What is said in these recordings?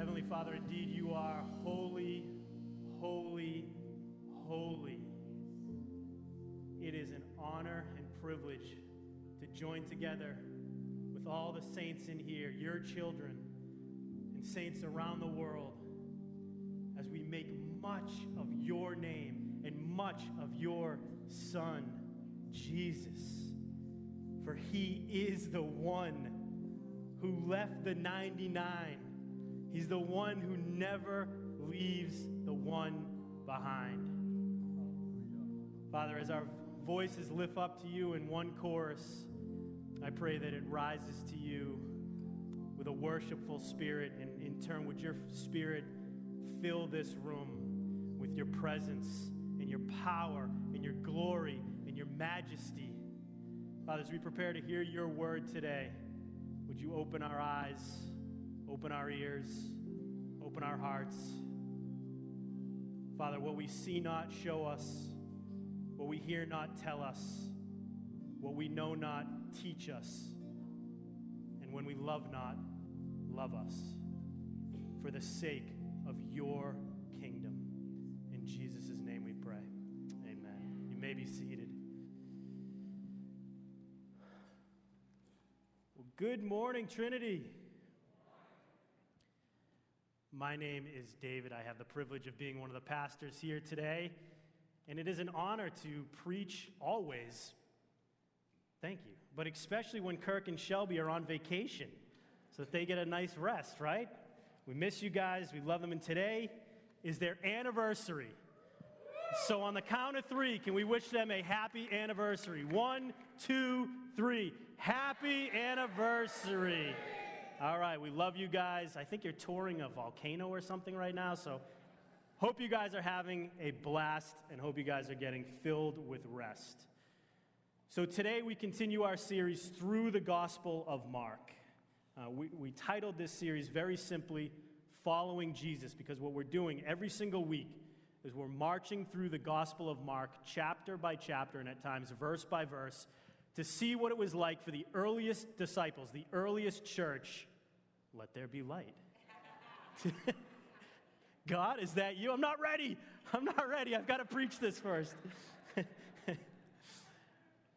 Heavenly Father, indeed you are holy, holy, holy. It is an honor and privilege to join together with all the saints in here, your children, and saints around the world, as we make much of your name and much of your Son, Jesus. For he is the one who left the 99 He's the one who never leaves the one behind. Father, as our voices lift up to you in one chorus, I pray that it rises to you with a worshipful spirit, and in turn, would your spirit fill this room with your presence and your power and your glory and your majesty. Father, as we prepare to hear your word today, would you open our eyes? Open our ears, open our hearts. Father, what we see not, show us. What we hear not, tell us. What we know not, teach us. And when we love not, love us. For the sake of your kingdom. In Jesus' name we pray. Amen. You may be seated. Well, good morning, Trinity. My name is David. I have the privilege of being one of the pastors here today, and it is an honor to preach always. Thank you. But especially when Kirk and Shelby are on vacation, so that they get a nice rest, right? We miss you guys. We love them. And today is their anniversary. So, on the count of three, can we wish them a happy anniversary? One, two, three. Happy anniversary. All right, we love you guys. I think you're touring a volcano or something right now, so hope you guys are having a blast and hope you guys are getting filled with rest. So today we continue our series through the Gospel of Mark. Uh, we, we titled this series very simply, Following Jesus, because what we're doing every single week is we're marching through the Gospel of Mark, chapter by chapter, and at times verse by verse, to see what it was like for the earliest disciples, the earliest church, let there be light. God, is that you? I'm not ready. I'm not ready. I've got to preach this first.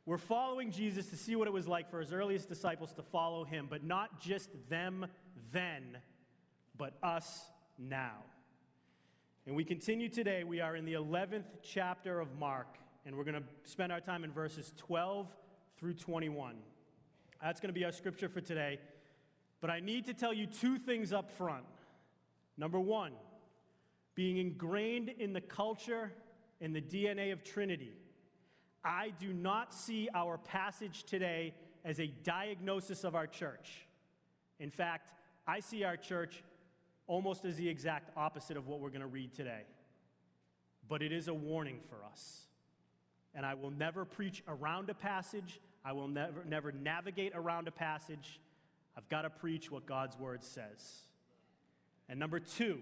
We're following Jesus to see what it was like for his earliest disciples to follow him, but not just them then, but us now. And we continue today. We are in the 11th chapter of Mark, and we're going to spend our time in verses 12 through 21. That's going to be our scripture for today. But I need to tell you two things up front. Number one, being ingrained in the culture and the DNA of Trinity, I do not see our passage today as a diagnosis of our church. In fact, I see our church almost as the exact opposite of what we're going to read today. But it is a warning for us. And I will never preach around a passage, I will never, never navigate around a passage. I've got to preach what God's word says. And number two,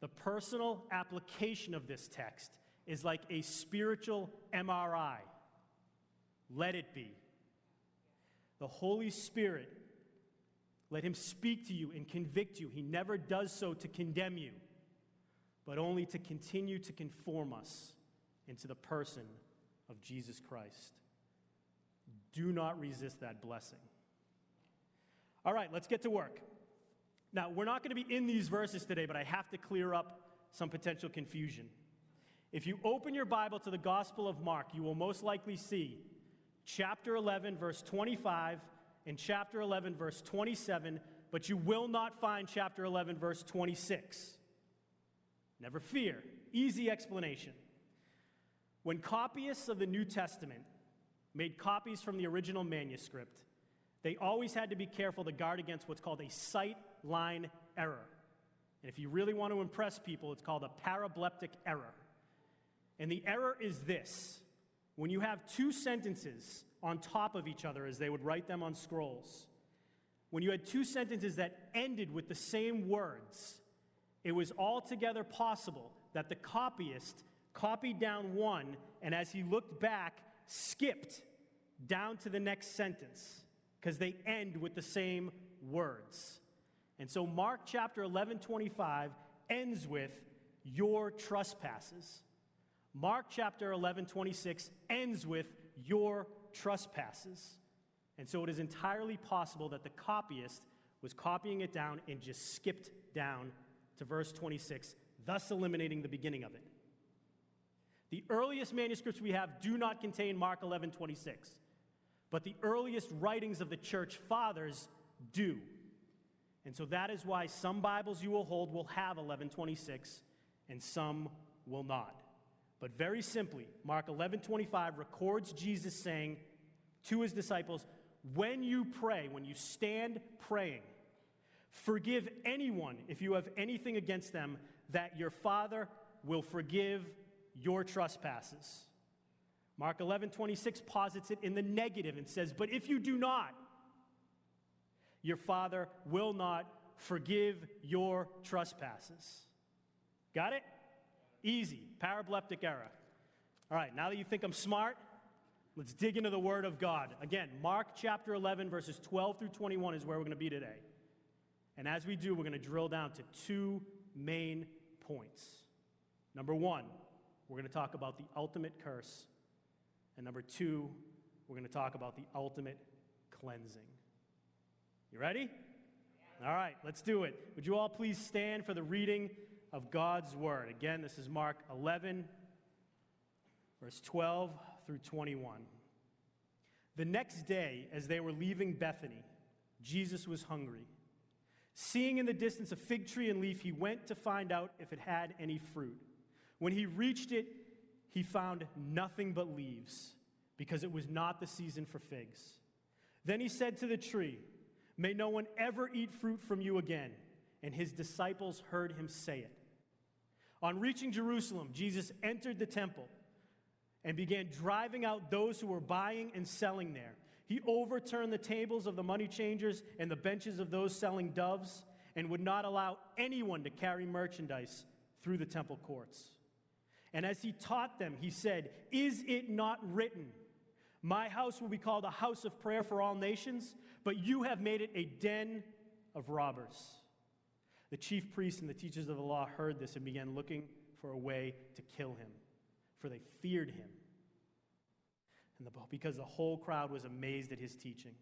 the personal application of this text is like a spiritual MRI. Let it be. The Holy Spirit, let Him speak to you and convict you. He never does so to condemn you, but only to continue to conform us into the person of Jesus Christ. Do not resist that blessing. All right, let's get to work. Now, we're not going to be in these verses today, but I have to clear up some potential confusion. If you open your Bible to the Gospel of Mark, you will most likely see chapter 11, verse 25, and chapter 11, verse 27, but you will not find chapter 11, verse 26. Never fear. Easy explanation. When copyists of the New Testament made copies from the original manuscript, they always had to be careful to guard against what's called a sight line error. And if you really want to impress people, it's called a parableptic error. And the error is this when you have two sentences on top of each other, as they would write them on scrolls, when you had two sentences that ended with the same words, it was altogether possible that the copyist copied down one and as he looked back, skipped down to the next sentence because they end with the same words. And so Mark chapter 11, 25 ends with your trespasses. Mark chapter 11, 26 ends with your trespasses. And so it is entirely possible that the copyist was copying it down and just skipped down to verse 26, thus eliminating the beginning of it. The earliest manuscripts we have do not contain Mark 11, 26, but the earliest writings of the church fathers do. And so that is why some Bibles you will hold will have 1126 and some will not. But very simply, Mark 11:25 records Jesus saying to his disciples, "When you pray, when you stand praying, forgive anyone if you have anything against them, that your Father will forgive your trespasses." Mark 11:26 posits it in the negative and says, "But if you do not, your Father will not forgive your trespasses." Got it? Easy. Parableptic era. All right, now that you think I'm smart, let's dig into the Word of God. Again, Mark chapter 11, verses 12 through 21 is where we're going to be today. And as we do, we're going to drill down to two main points. Number one, we're going to talk about the ultimate curse. And number two, we're going to talk about the ultimate cleansing. You ready? All right, let's do it. Would you all please stand for the reading of God's word. Again, this is Mark 11, verse 12 through 21. The next day, as they were leaving Bethany, Jesus was hungry. Seeing in the distance a fig tree and leaf, he went to find out if it had any fruit. When he reached it, he found nothing but leaves, because it was not the season for figs. Then he said to the tree, May no one ever eat fruit from you again. And his disciples heard him say it. On reaching Jerusalem, Jesus entered the temple and began driving out those who were buying and selling there. He overturned the tables of the money changers and the benches of those selling doves and would not allow anyone to carry merchandise through the temple courts. And as he taught them, he said, Is it not written, My house will be called a house of prayer for all nations, but you have made it a den of robbers? The chief priests and the teachers of the law heard this and began looking for a way to kill him, for they feared him. And the, because the whole crowd was amazed at his teaching.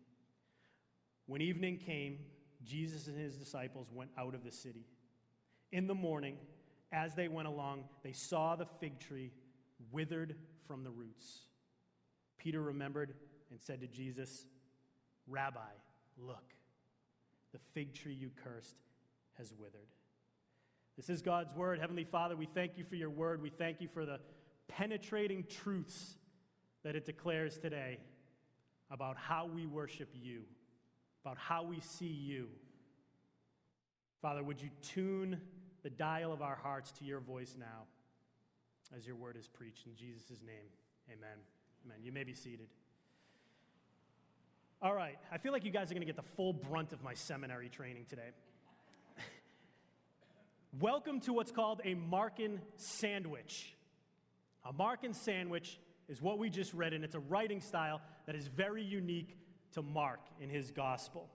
When evening came, Jesus and his disciples went out of the city. In the morning, as they went along, they saw the fig tree withered from the roots. Peter remembered and said to Jesus, Rabbi, look, the fig tree you cursed has withered. This is God's word. Heavenly Father, we thank you for your word. We thank you for the penetrating truths that it declares today about how we worship you, about how we see you. Father, would you tune the dial of our hearts to your voice now as your word is preached? In Jesus' name, amen. Amen. You may be seated. All right, I feel like you guys are going to get the full brunt of my seminary training today. Welcome to what's called a Markan sandwich. A Markan sandwich is what we just read, and it's a writing style that is very unique to Mark in his gospel.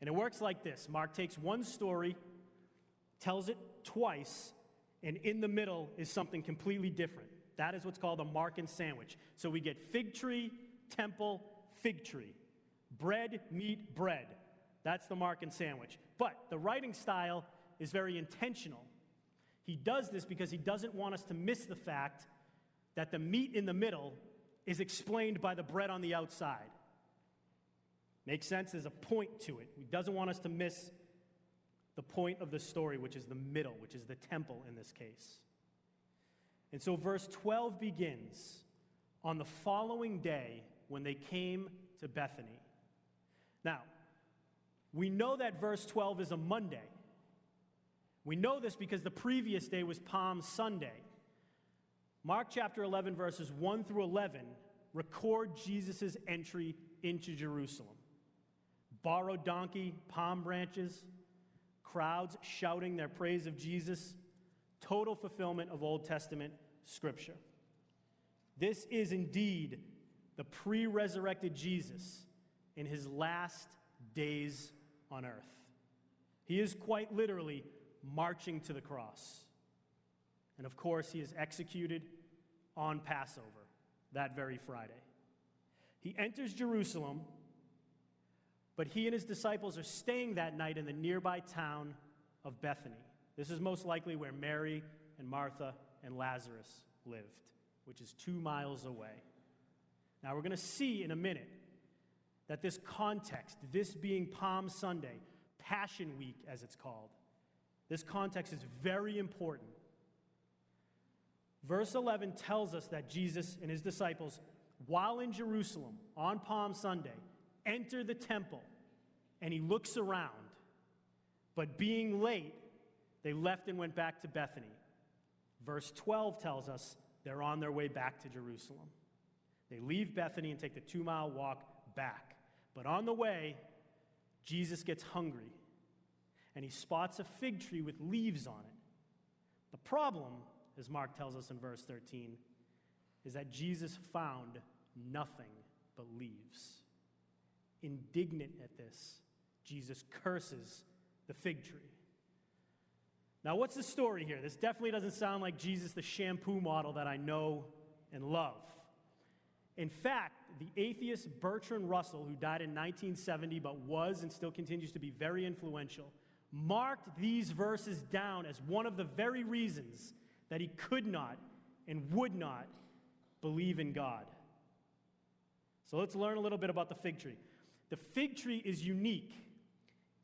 And it works like this Mark takes one story, tells it twice, and in the middle is something completely different. That is what's called a Markan sandwich. So we get fig tree, temple, fig tree. Bread, meat, bread. That's the Markan sandwich. But the writing style is very intentional. He does this because he doesn't want us to miss the fact that the meat in the middle is explained by the bread on the outside. Makes sense? There's a point to it. He doesn't want us to miss the point of the story, which is the middle, which is the temple in this case. And so, verse 12 begins on the following day when they came to Bethany. Now, we know that verse 12 is a Monday. We know this because the previous day was Palm Sunday. Mark chapter 11, verses 1 through 11 record Jesus' entry into Jerusalem. Borrowed donkey, palm branches, crowds shouting their praise of Jesus, total fulfillment of Old Testament scripture. This is indeed the pre resurrected Jesus in his last days on earth. He is quite literally marching to the cross. And of course, he is executed on Passover that very Friday. He enters Jerusalem, but he and his disciples are staying that night in the nearby town of Bethany. This is most likely where Mary and Martha and Lazarus lived, which is two miles away. Now, we're going to see in a minute that this context, this being Palm Sunday, Passion Week as it's called, this context is very important. Verse 11 tells us that Jesus and his disciples, while in Jerusalem on Palm Sunday, enter the temple and he looks around. But being late, they left and went back to Bethany. Verse 12 tells us they're on their way back to Jerusalem. They leave Bethany and take the two mile walk back. But on the way, Jesus gets hungry and he spots a fig tree with leaves on it. The problem, as Mark tells us in verse 13, is that Jesus found nothing but leaves. Indignant at this, Jesus curses the fig tree. Now, what's the story here? This definitely doesn't sound like Jesus, the shampoo model that I know and love. In fact, the atheist Bertrand Russell, who died in 1970 but was and still continues to be very influential, marked these verses down as one of the very reasons that he could not and would not believe in God. So let's learn a little bit about the fig tree. The fig tree is unique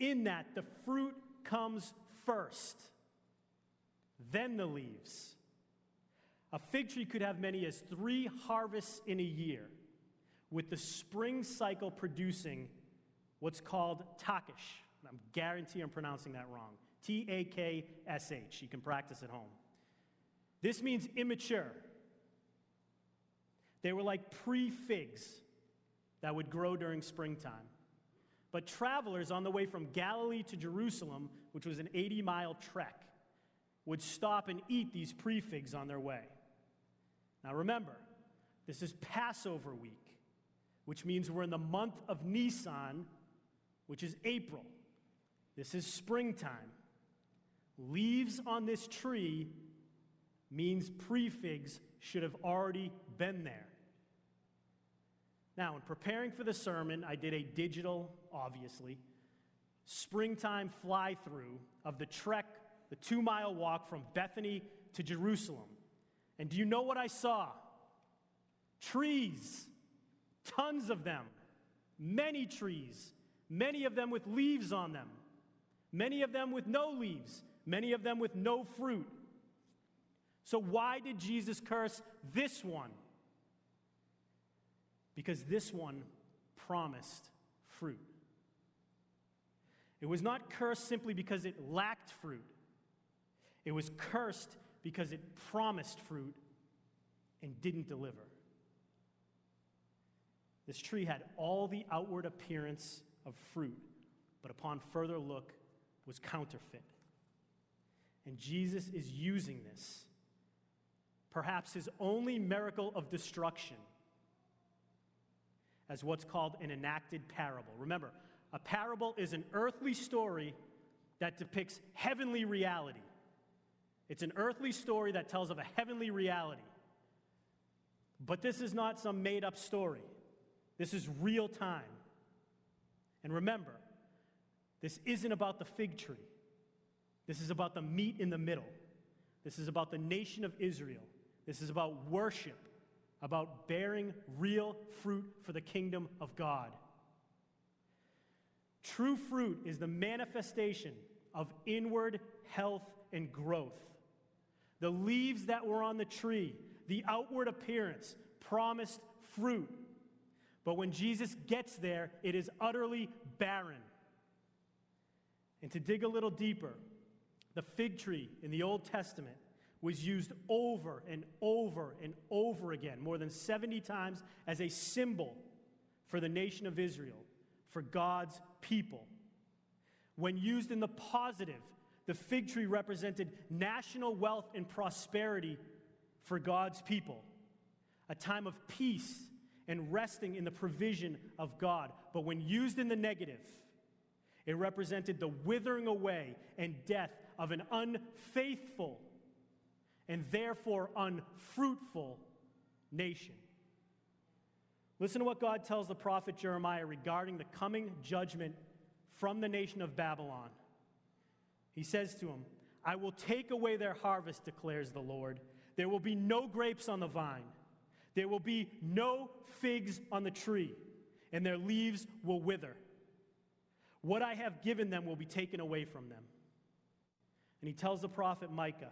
in that the fruit comes first, then the leaves. A fig tree could have many as three harvests in a year, with the spring cycle producing what's called takish. I'm guarantee I'm pronouncing that wrong. T A K S H. You can practice at home. This means immature. They were like pre figs that would grow during springtime. But travelers on the way from Galilee to Jerusalem, which was an 80 mile trek, would stop and eat these prefigs on their way. Now remember, this is Passover week, which means we're in the month of Nisan, which is April. This is springtime. Leaves on this tree means prefigs should have already been there. Now, in preparing for the sermon, I did a digital, obviously, springtime fly through of the trek, the two mile walk from Bethany to Jerusalem. And do you know what I saw? Trees, tons of them, many trees, many of them with leaves on them, many of them with no leaves, many of them with no fruit. So, why did Jesus curse this one? Because this one promised fruit. It was not cursed simply because it lacked fruit, it was cursed because it promised fruit and didn't deliver. This tree had all the outward appearance of fruit, but upon further look was counterfeit. And Jesus is using this, perhaps his only miracle of destruction, as what's called an enacted parable. Remember, a parable is an earthly story that depicts heavenly reality. It's an earthly story that tells of a heavenly reality. But this is not some made up story. This is real time. And remember, this isn't about the fig tree. This is about the meat in the middle. This is about the nation of Israel. This is about worship about bearing real fruit for the kingdom of God. True fruit is the manifestation of inward health and growth. The leaves that were on the tree, the outward appearance, promised fruit. But when Jesus gets there, it is utterly barren. And to dig a little deeper, the fig tree in the Old Testament was used over and over and over again, more than 70 times, as a symbol for the nation of Israel, for God's people. When used in the positive, the fig tree represented national wealth and prosperity for God's people, a time of peace and resting in the provision of God. But when used in the negative, It represented the withering away and death of an unfaithful and therefore unfruitful nation. Listen to what God tells the prophet Jeremiah regarding the coming judgment from the nation of Babylon. He says to him, I will take away their harvest, declares the Lord. There will be no grapes on the vine, there will be no figs on the tree, and their leaves will wither. What I have given them will be taken away from them. And he tells the prophet Micah,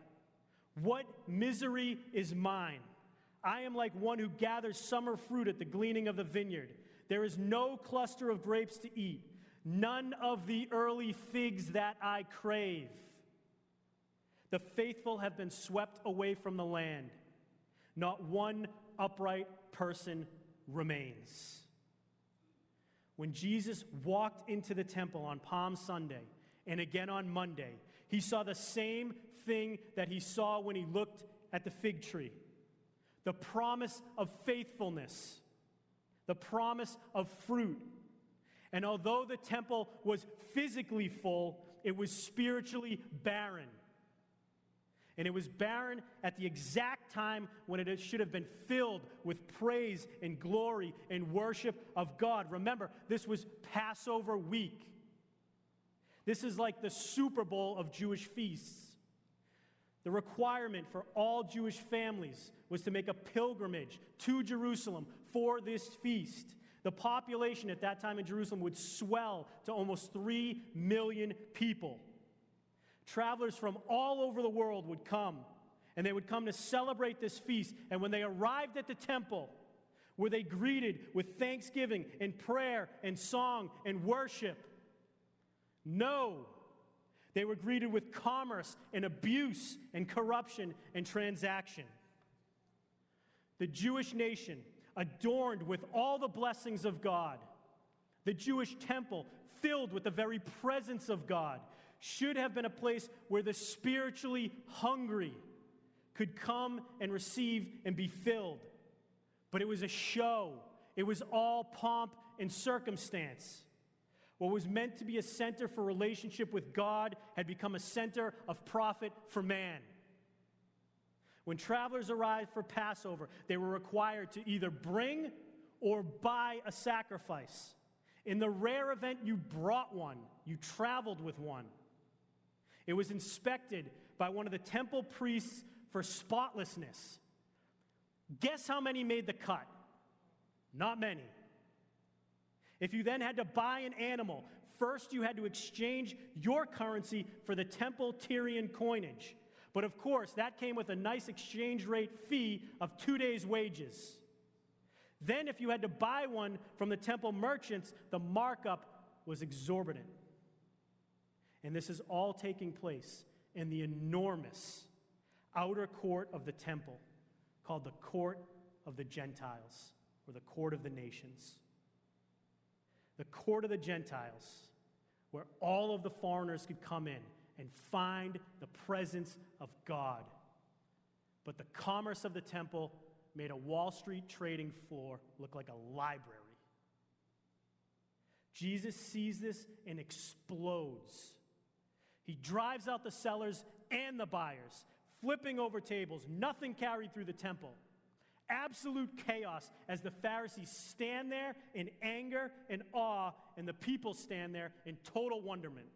What misery is mine? I am like one who gathers summer fruit at the gleaning of the vineyard. There is no cluster of grapes to eat, none of the early figs that I crave. The faithful have been swept away from the land. Not one upright person remains. When Jesus walked into the temple on Palm Sunday and again on Monday, he saw the same thing that he saw when he looked at the fig tree the promise of faithfulness, the promise of fruit. And although the temple was physically full, it was spiritually barren. And it was barren at the exact time when it should have been filled with praise and glory and worship of God. Remember, this was Passover week. This is like the Super Bowl of Jewish feasts. The requirement for all Jewish families was to make a pilgrimage to Jerusalem for this feast. The population at that time in Jerusalem would swell to almost 3 million people. Travelers from all over the world would come, and they would come to celebrate this feast. And when they arrived at the temple, were they greeted with thanksgiving and prayer and song and worship? No. They were greeted with commerce and abuse and corruption and transaction. The Jewish nation, adorned with all the blessings of God, the Jewish temple, filled with the very presence of God, should have been a place where the spiritually hungry could come and receive and be filled. But it was a show, it was all pomp and circumstance. What was meant to be a center for relationship with God had become a center of profit for man. When travelers arrived for Passover, they were required to either bring or buy a sacrifice. In the rare event you brought one, you traveled with one. It was inspected by one of the temple priests for spotlessness. Guess how many made the cut? Not many. If you then had to buy an animal, first you had to exchange your currency for the temple Tyrian coinage. But of course, that came with a nice exchange rate fee of two days' wages. Then, if you had to buy one from the temple merchants, the markup was exorbitant. And this is all taking place in the enormous outer court of the temple called the court of the Gentiles or the court of the nations the court of the Gentiles, where all of the foreigners could come in and find the presence of God. But the commerce of the temple made a Wall Street trading floor look like a library. Jesus sees this and explodes. He drives out the sellers and the buyers, flipping over tables, nothing carried through the temple. Absolute chaos as the Pharisees stand there in anger and awe, and the people stand there in total wonderment.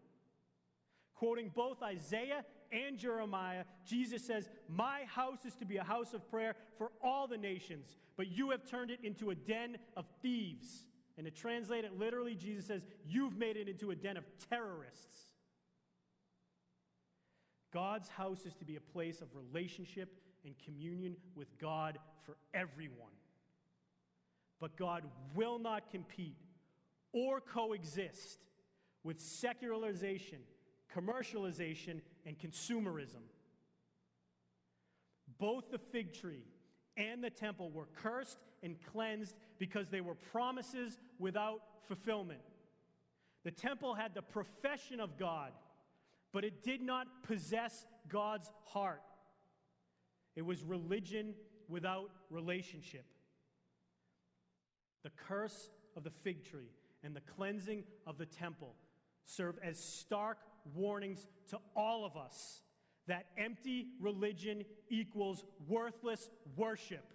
Quoting both Isaiah and Jeremiah, Jesus says, My house is to be a house of prayer for all the nations, but you have turned it into a den of thieves. And to translate it literally, Jesus says, You've made it into a den of terrorists. God's house is to be a place of relationship and communion with God for everyone. But God will not compete or coexist with secularization, commercialization, and consumerism. Both the fig tree and the temple were cursed and cleansed because they were promises without fulfillment. The temple had the profession of God, but it did not possess God's heart. It was religion without relationship. The curse of the fig tree and the cleansing of the temple serve as stark warnings to all of us that empty religion equals worthless worship.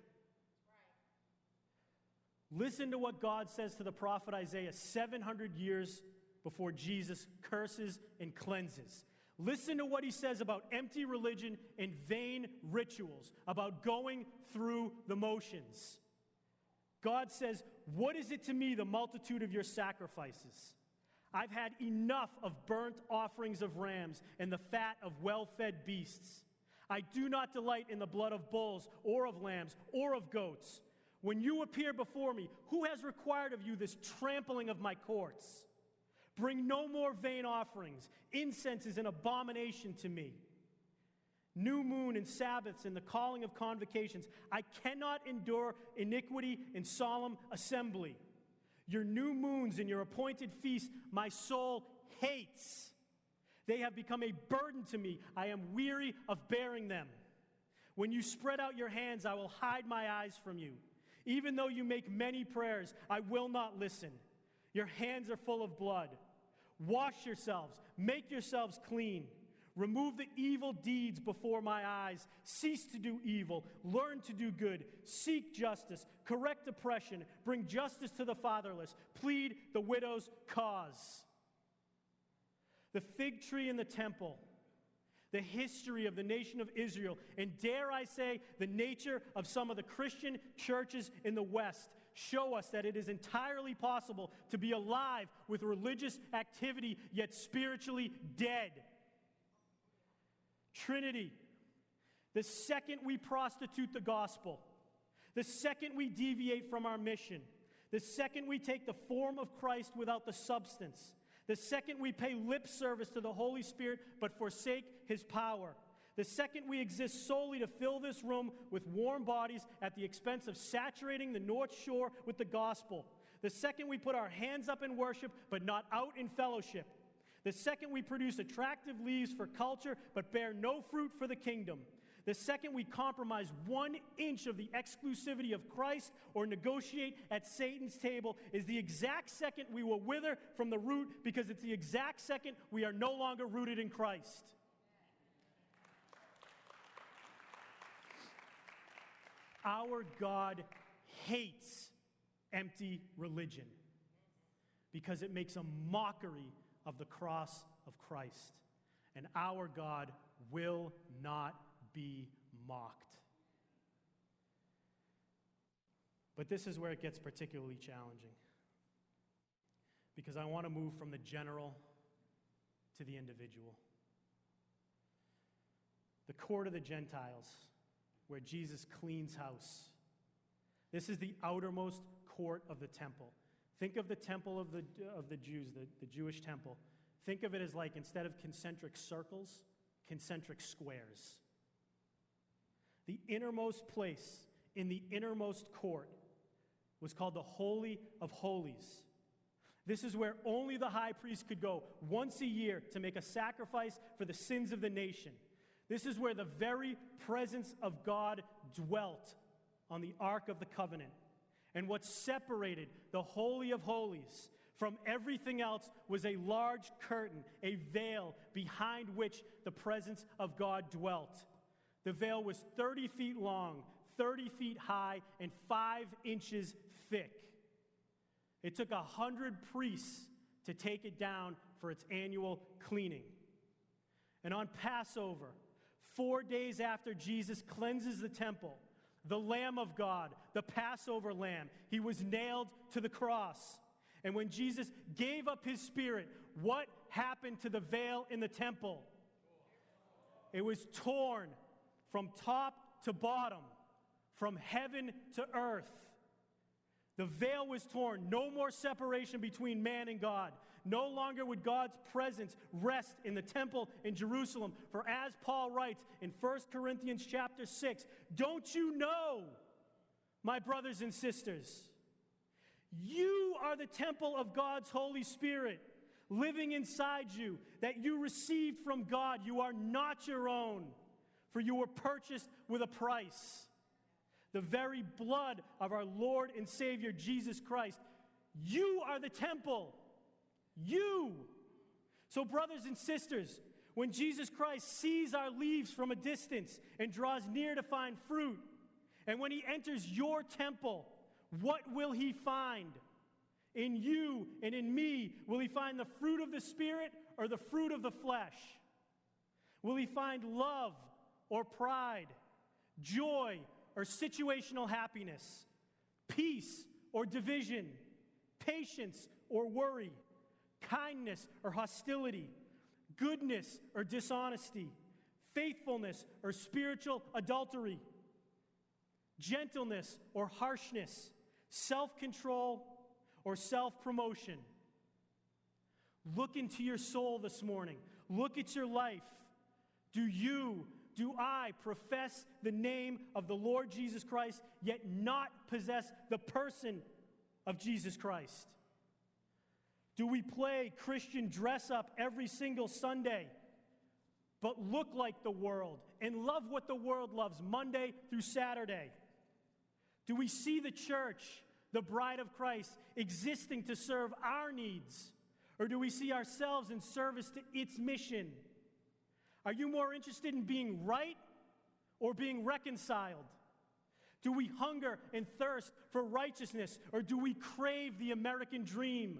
Listen to what God says to the prophet Isaiah 700 years before Jesus curses and cleanses. Listen to what he says about empty religion and vain rituals, about going through the motions. God says, What is it to me, the multitude of your sacrifices? I've had enough of burnt offerings of rams and the fat of well fed beasts. I do not delight in the blood of bulls or of lambs or of goats. When you appear before me, who has required of you this trampling of my courts? Bring no more vain offerings. Incense is an abomination to me. New moon and Sabbaths and the calling of convocations. I cannot endure iniquity in solemn assembly. Your new moons and your appointed feasts, my soul hates. They have become a burden to me. I am weary of bearing them. When you spread out your hands, I will hide my eyes from you. Even though you make many prayers, I will not listen. Your hands are full of blood. Wash yourselves, make yourselves clean. Remove the evil deeds before my eyes. Cease to do evil. Learn to do good. Seek justice. Correct oppression. Bring justice to the fatherless. Plead the widow's cause. The fig tree in the temple, the history of the nation of Israel, and dare I say, the nature of some of the Christian churches in the West show us that it is entirely possible to be alive with religious activity, yet spiritually dead. Trinity. The second we prostitute the gospel, the second we deviate from our mission, the second we take the form of Christ without the substance, the second we pay lip service to the Holy Spirit but forsake his power, the second we exist solely to fill this room with warm bodies at the expense of saturating the North Shore with the gospel. The second we put our hands up in worship but not out in fellowship. The second we produce attractive leaves for culture but bear no fruit for the kingdom. The second we compromise one inch of the exclusivity of Christ or negotiate at Satan's table is the exact second we will wither from the root because it's the exact second we are no longer rooted in Christ. Our God hates empty religion because it makes a mockery of the cross of Christ. And our God will not be mocked. But this is where it gets particularly challenging. Because I want to move from the general to the individual. The court of the Gentiles where Jesus cleans house. This is the outermost court of the temple. Think of the temple of the, of the Jews, the, the Jewish temple. Think of it as like instead of concentric circles, concentric squares. The innermost place in the innermost court was called the Holy of Holies. This is where only the high priest could go once a year to make a sacrifice for the sins of the nation. This is where the very presence of God dwelt on the Ark of the Covenant. And what separated the Holy of Holies from everything else was a large curtain, a veil behind which the presence of God dwelt. The veil was 30 feet long, 30 feet high, and five inches thick. It took a hundred priests to take it down for its annual cleaning. And on Passover, Four days after Jesus cleanses the temple, the Lamb of God, the Passover lamb, he was nailed to the cross. And when Jesus gave up his spirit, what happened to the veil in the temple? It was torn from top to bottom, from heaven to earth. The veil was torn. No more separation between man and God. No longer would God's presence rest in the temple in Jerusalem. For as Paul writes in 1 Corinthians chapter 6, don't you know, my brothers and sisters, you are the temple of God's Holy Spirit living inside you that you received from God. You are not your own, for you were purchased with a price. The very blood of our Lord and Savior Jesus Christ. You are the temple you. So, brothers and sisters, when Jesus Christ sees our leaves from a distance and draws near to find fruit, and when he enters your temple, what will he find? In you and in me, will he find the fruit of the Spirit or the fruit of the flesh? Will he find love or pride, joy or situational happiness, peace or division, patience or worry, kindness or hostility, goodness or dishonesty, faithfulness or spiritual adultery, gentleness or harshness, self control or self promotion. Look into your soul this morning. Look at your life. Do you, do I profess the name of the Lord Jesus Christ, yet not possess the person of Jesus Christ? Do we play Christian dress up every single Sunday, but look like the world and love what the world loves Monday through Saturday? Do we see the church, the bride of Christ, existing to serve our needs? Or do we see ourselves in service to its mission? Are you more interested in being right or being reconciled? Do we hunger and thirst for righteousness or do we crave the American dream?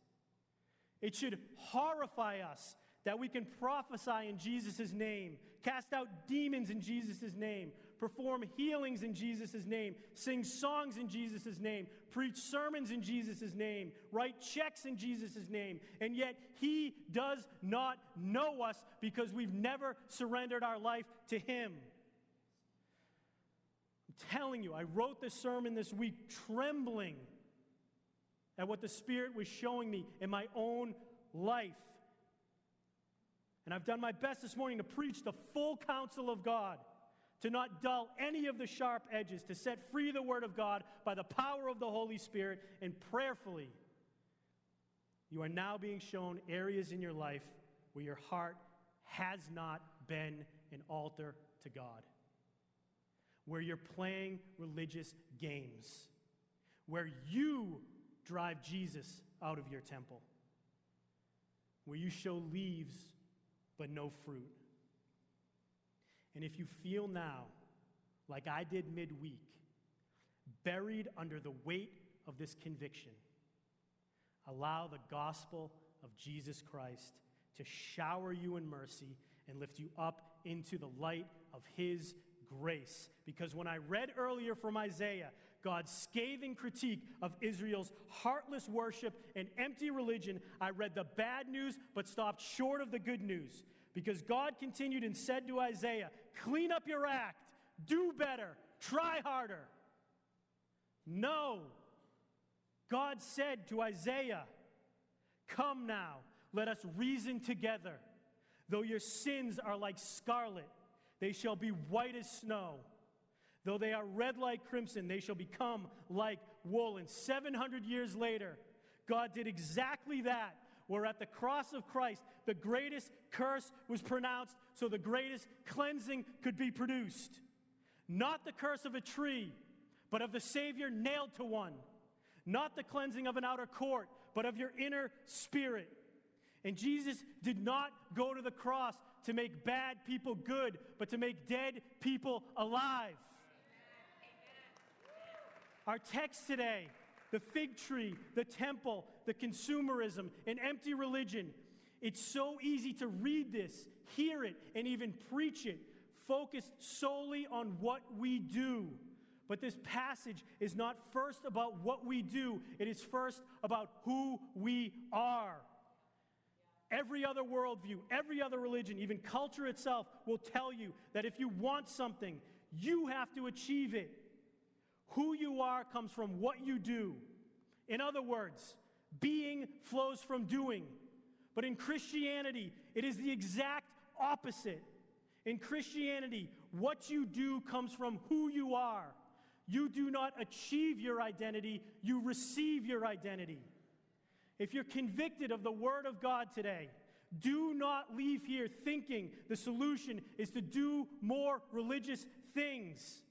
It should horrify us that we can prophesy in Jesus' name, cast out demons in Jesus' name, perform healings in Jesus' name, sing songs in Jesus' name, preach sermons in Jesus' name, write checks in Jesus' name, and yet He does not know us because we've never surrendered our life to Him. I'm telling you, I wrote this sermon this week trembling at what the Spirit was showing me in my own life. And I've done my best this morning to preach the full counsel of God, to not dull any of the sharp edges, to set free the Word of God by the power of the Holy Spirit, and prayerfully, you are now being shown areas in your life where your heart has not been an altar to God, where you're playing religious games, where you drive Jesus out of your temple, where you show leaves but no fruit. And if you feel now, like I did midweek, buried under the weight of this conviction, allow the gospel of Jesus Christ to shower you in mercy and lift you up into the light of his grace. Because when I read earlier from Isaiah God's scathing critique of Israel's heartless worship and empty religion, I read the bad news but stopped short of the good news. Because God continued and said to Isaiah, Clean up your act, do better, try harder. No. God said to Isaiah, Come now, let us reason together. Though your sins are like scarlet, they shall be white as snow. Though they are red like crimson, they shall become like wool. And 700 years later, God did exactly that, where at the cross of Christ, the greatest curse was pronounced so the greatest cleansing could be produced. Not the curse of a tree, but of the Savior nailed to one. Not the cleansing of an outer court, but of your inner spirit. And Jesus did not go to the cross to make bad people good, but to make dead people alive. Our text today the fig tree, the temple, the consumerism, an empty religion. It's so easy to read this, hear it, and even preach it, focused solely on what we do. But this passage is not first about what we do, it is first about who we are. Every other worldview, every other religion, even culture itself will tell you that if you want something, you have to achieve it. Who you are comes from what you do. In other words, being flows from doing, But in Christianity, it is the exact opposite. In Christianity, what you do comes from who you are. You do not achieve your identity, you receive your identity. If you're convicted of the Word of God today, do not leave here thinking the solution is to do more religious things.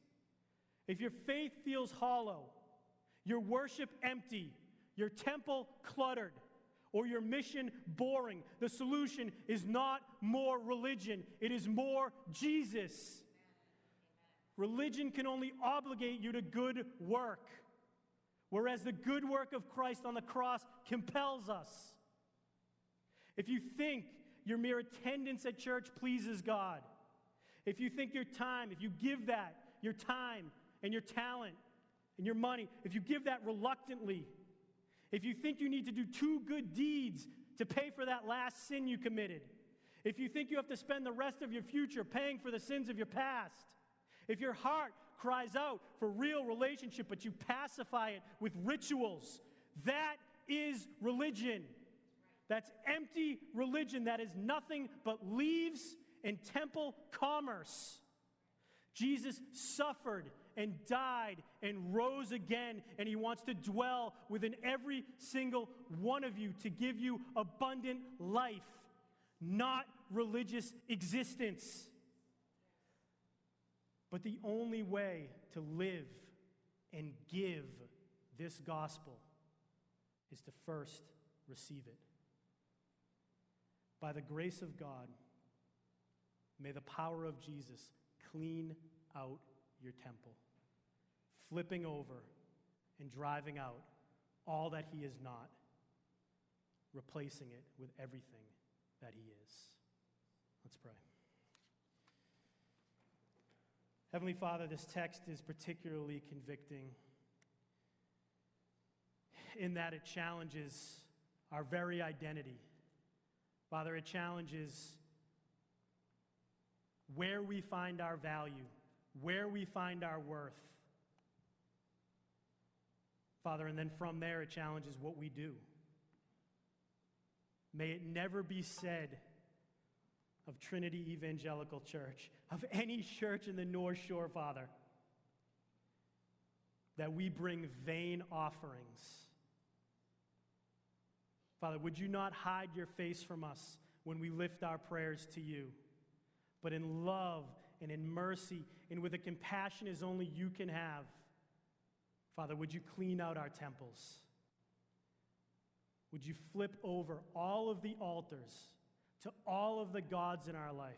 If your faith feels hollow, your worship empty, your temple cluttered, or your mission boring, the solution is not more religion, it is more Jesus. Religion can only obligate you to good work, whereas the good work of Christ on the cross compels us. If you think your mere attendance at church pleases God, if you think your time, if you give that, your time and your talent and your money, if you give that reluctantly, if you think you need to do two good deeds to pay for that last sin you committed, if you think you have to spend the rest of your future paying for the sins of your past, if your heart cries out for real relationship, but you pacify it with rituals, that is religion. That's empty religion that is nothing but leaves and temple commerce. Jesus suffered and died and rose again, and he wants to dwell within every single one of you to give you abundant life, not religious existence. But the only way to live and give this gospel is to first receive it. By the grace of God, may the power of Jesus clean out your temple, flipping over and driving out all that He is not, replacing it with everything that He is. Let's pray. Heavenly Father, this text is particularly convicting in that it challenges our very identity Father, it challenges where we find our value, where we find our worth. Father, and then from there, it challenges what we do. May it never be said of Trinity Evangelical Church, of any church in the North Shore, Father, that we bring vain offerings Father, would you not hide your face from us when we lift our prayers to you? But in love and in mercy and with a compassion as only you can have, Father, would you clean out our temples? Would you flip over all of the altars to all of the gods in our life?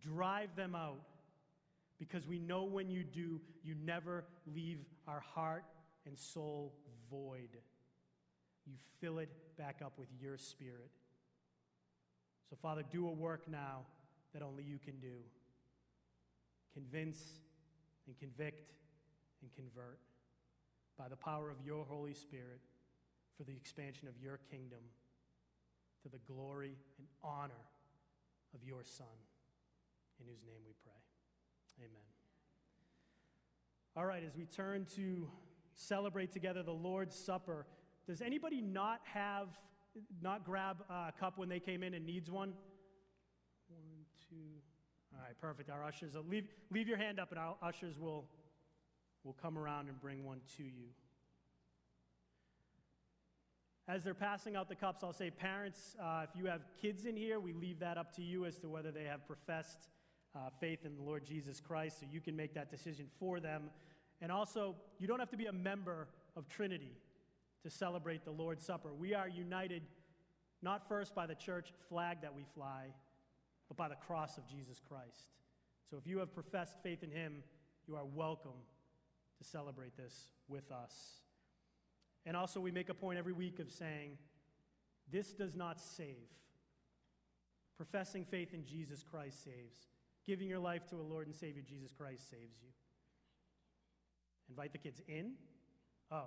Drive them out because we know when you do, you never leave our heart and soul void you fill it back up with your spirit. So, Father, do a work now that only you can do. Convince and convict and convert by the power of your Holy Spirit for the expansion of your kingdom to the glory and honor of your Son, in whose name we pray. Amen. All right, as we turn to celebrate together the Lord's Supper, does anybody not have, not grab a cup when they came in and needs one? One, two. All right, perfect. Our ushers, will leave, leave your hand up and our ushers will, will come around and bring one to you. As they're passing out the cups, I'll say, parents, uh, if you have kids in here, we leave that up to you as to whether they have professed uh, faith in the Lord Jesus Christ, so you can make that decision for them. And also, you don't have to be a member of Trinity to celebrate the Lord's Supper. We are united not first by the church flag that we fly, but by the cross of Jesus Christ. So if you have professed faith in him, you are welcome to celebrate this with us. And also, we make a point every week of saying, this does not save. Professing faith in Jesus Christ saves. Giving your life to a Lord and Savior, Jesus Christ, saves you. Invite the kids in. Oh,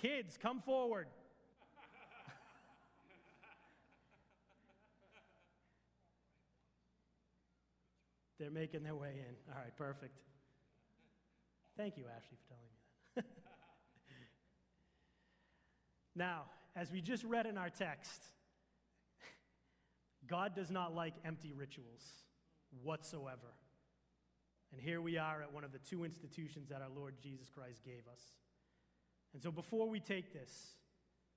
Kids, come forward. They're making their way in. All right, perfect. Thank you, Ashley, for telling me that. now, as we just read in our text, God does not like empty rituals whatsoever. And here we are at one of the two institutions that our Lord Jesus Christ gave us. And so before we take this,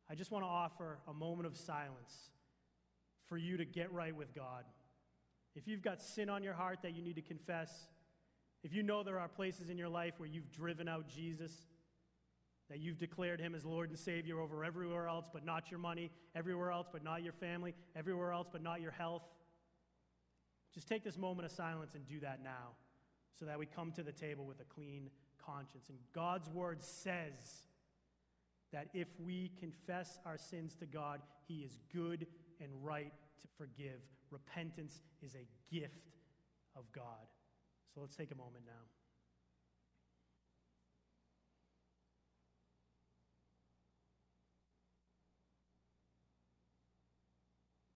I just want to offer a moment of silence for you to get right with God. If you've got sin on your heart that you need to confess, if you know there are places in your life where you've driven out Jesus, that you've declared him as Lord and Savior over everywhere else but not your money, everywhere else but not your family, everywhere else but not your health, just take this moment of silence and do that now so that we come to the table with a clean conscience. And God's word says that if we confess our sins to God, He is good and right to forgive. Repentance is a gift of God. So let's take a moment now.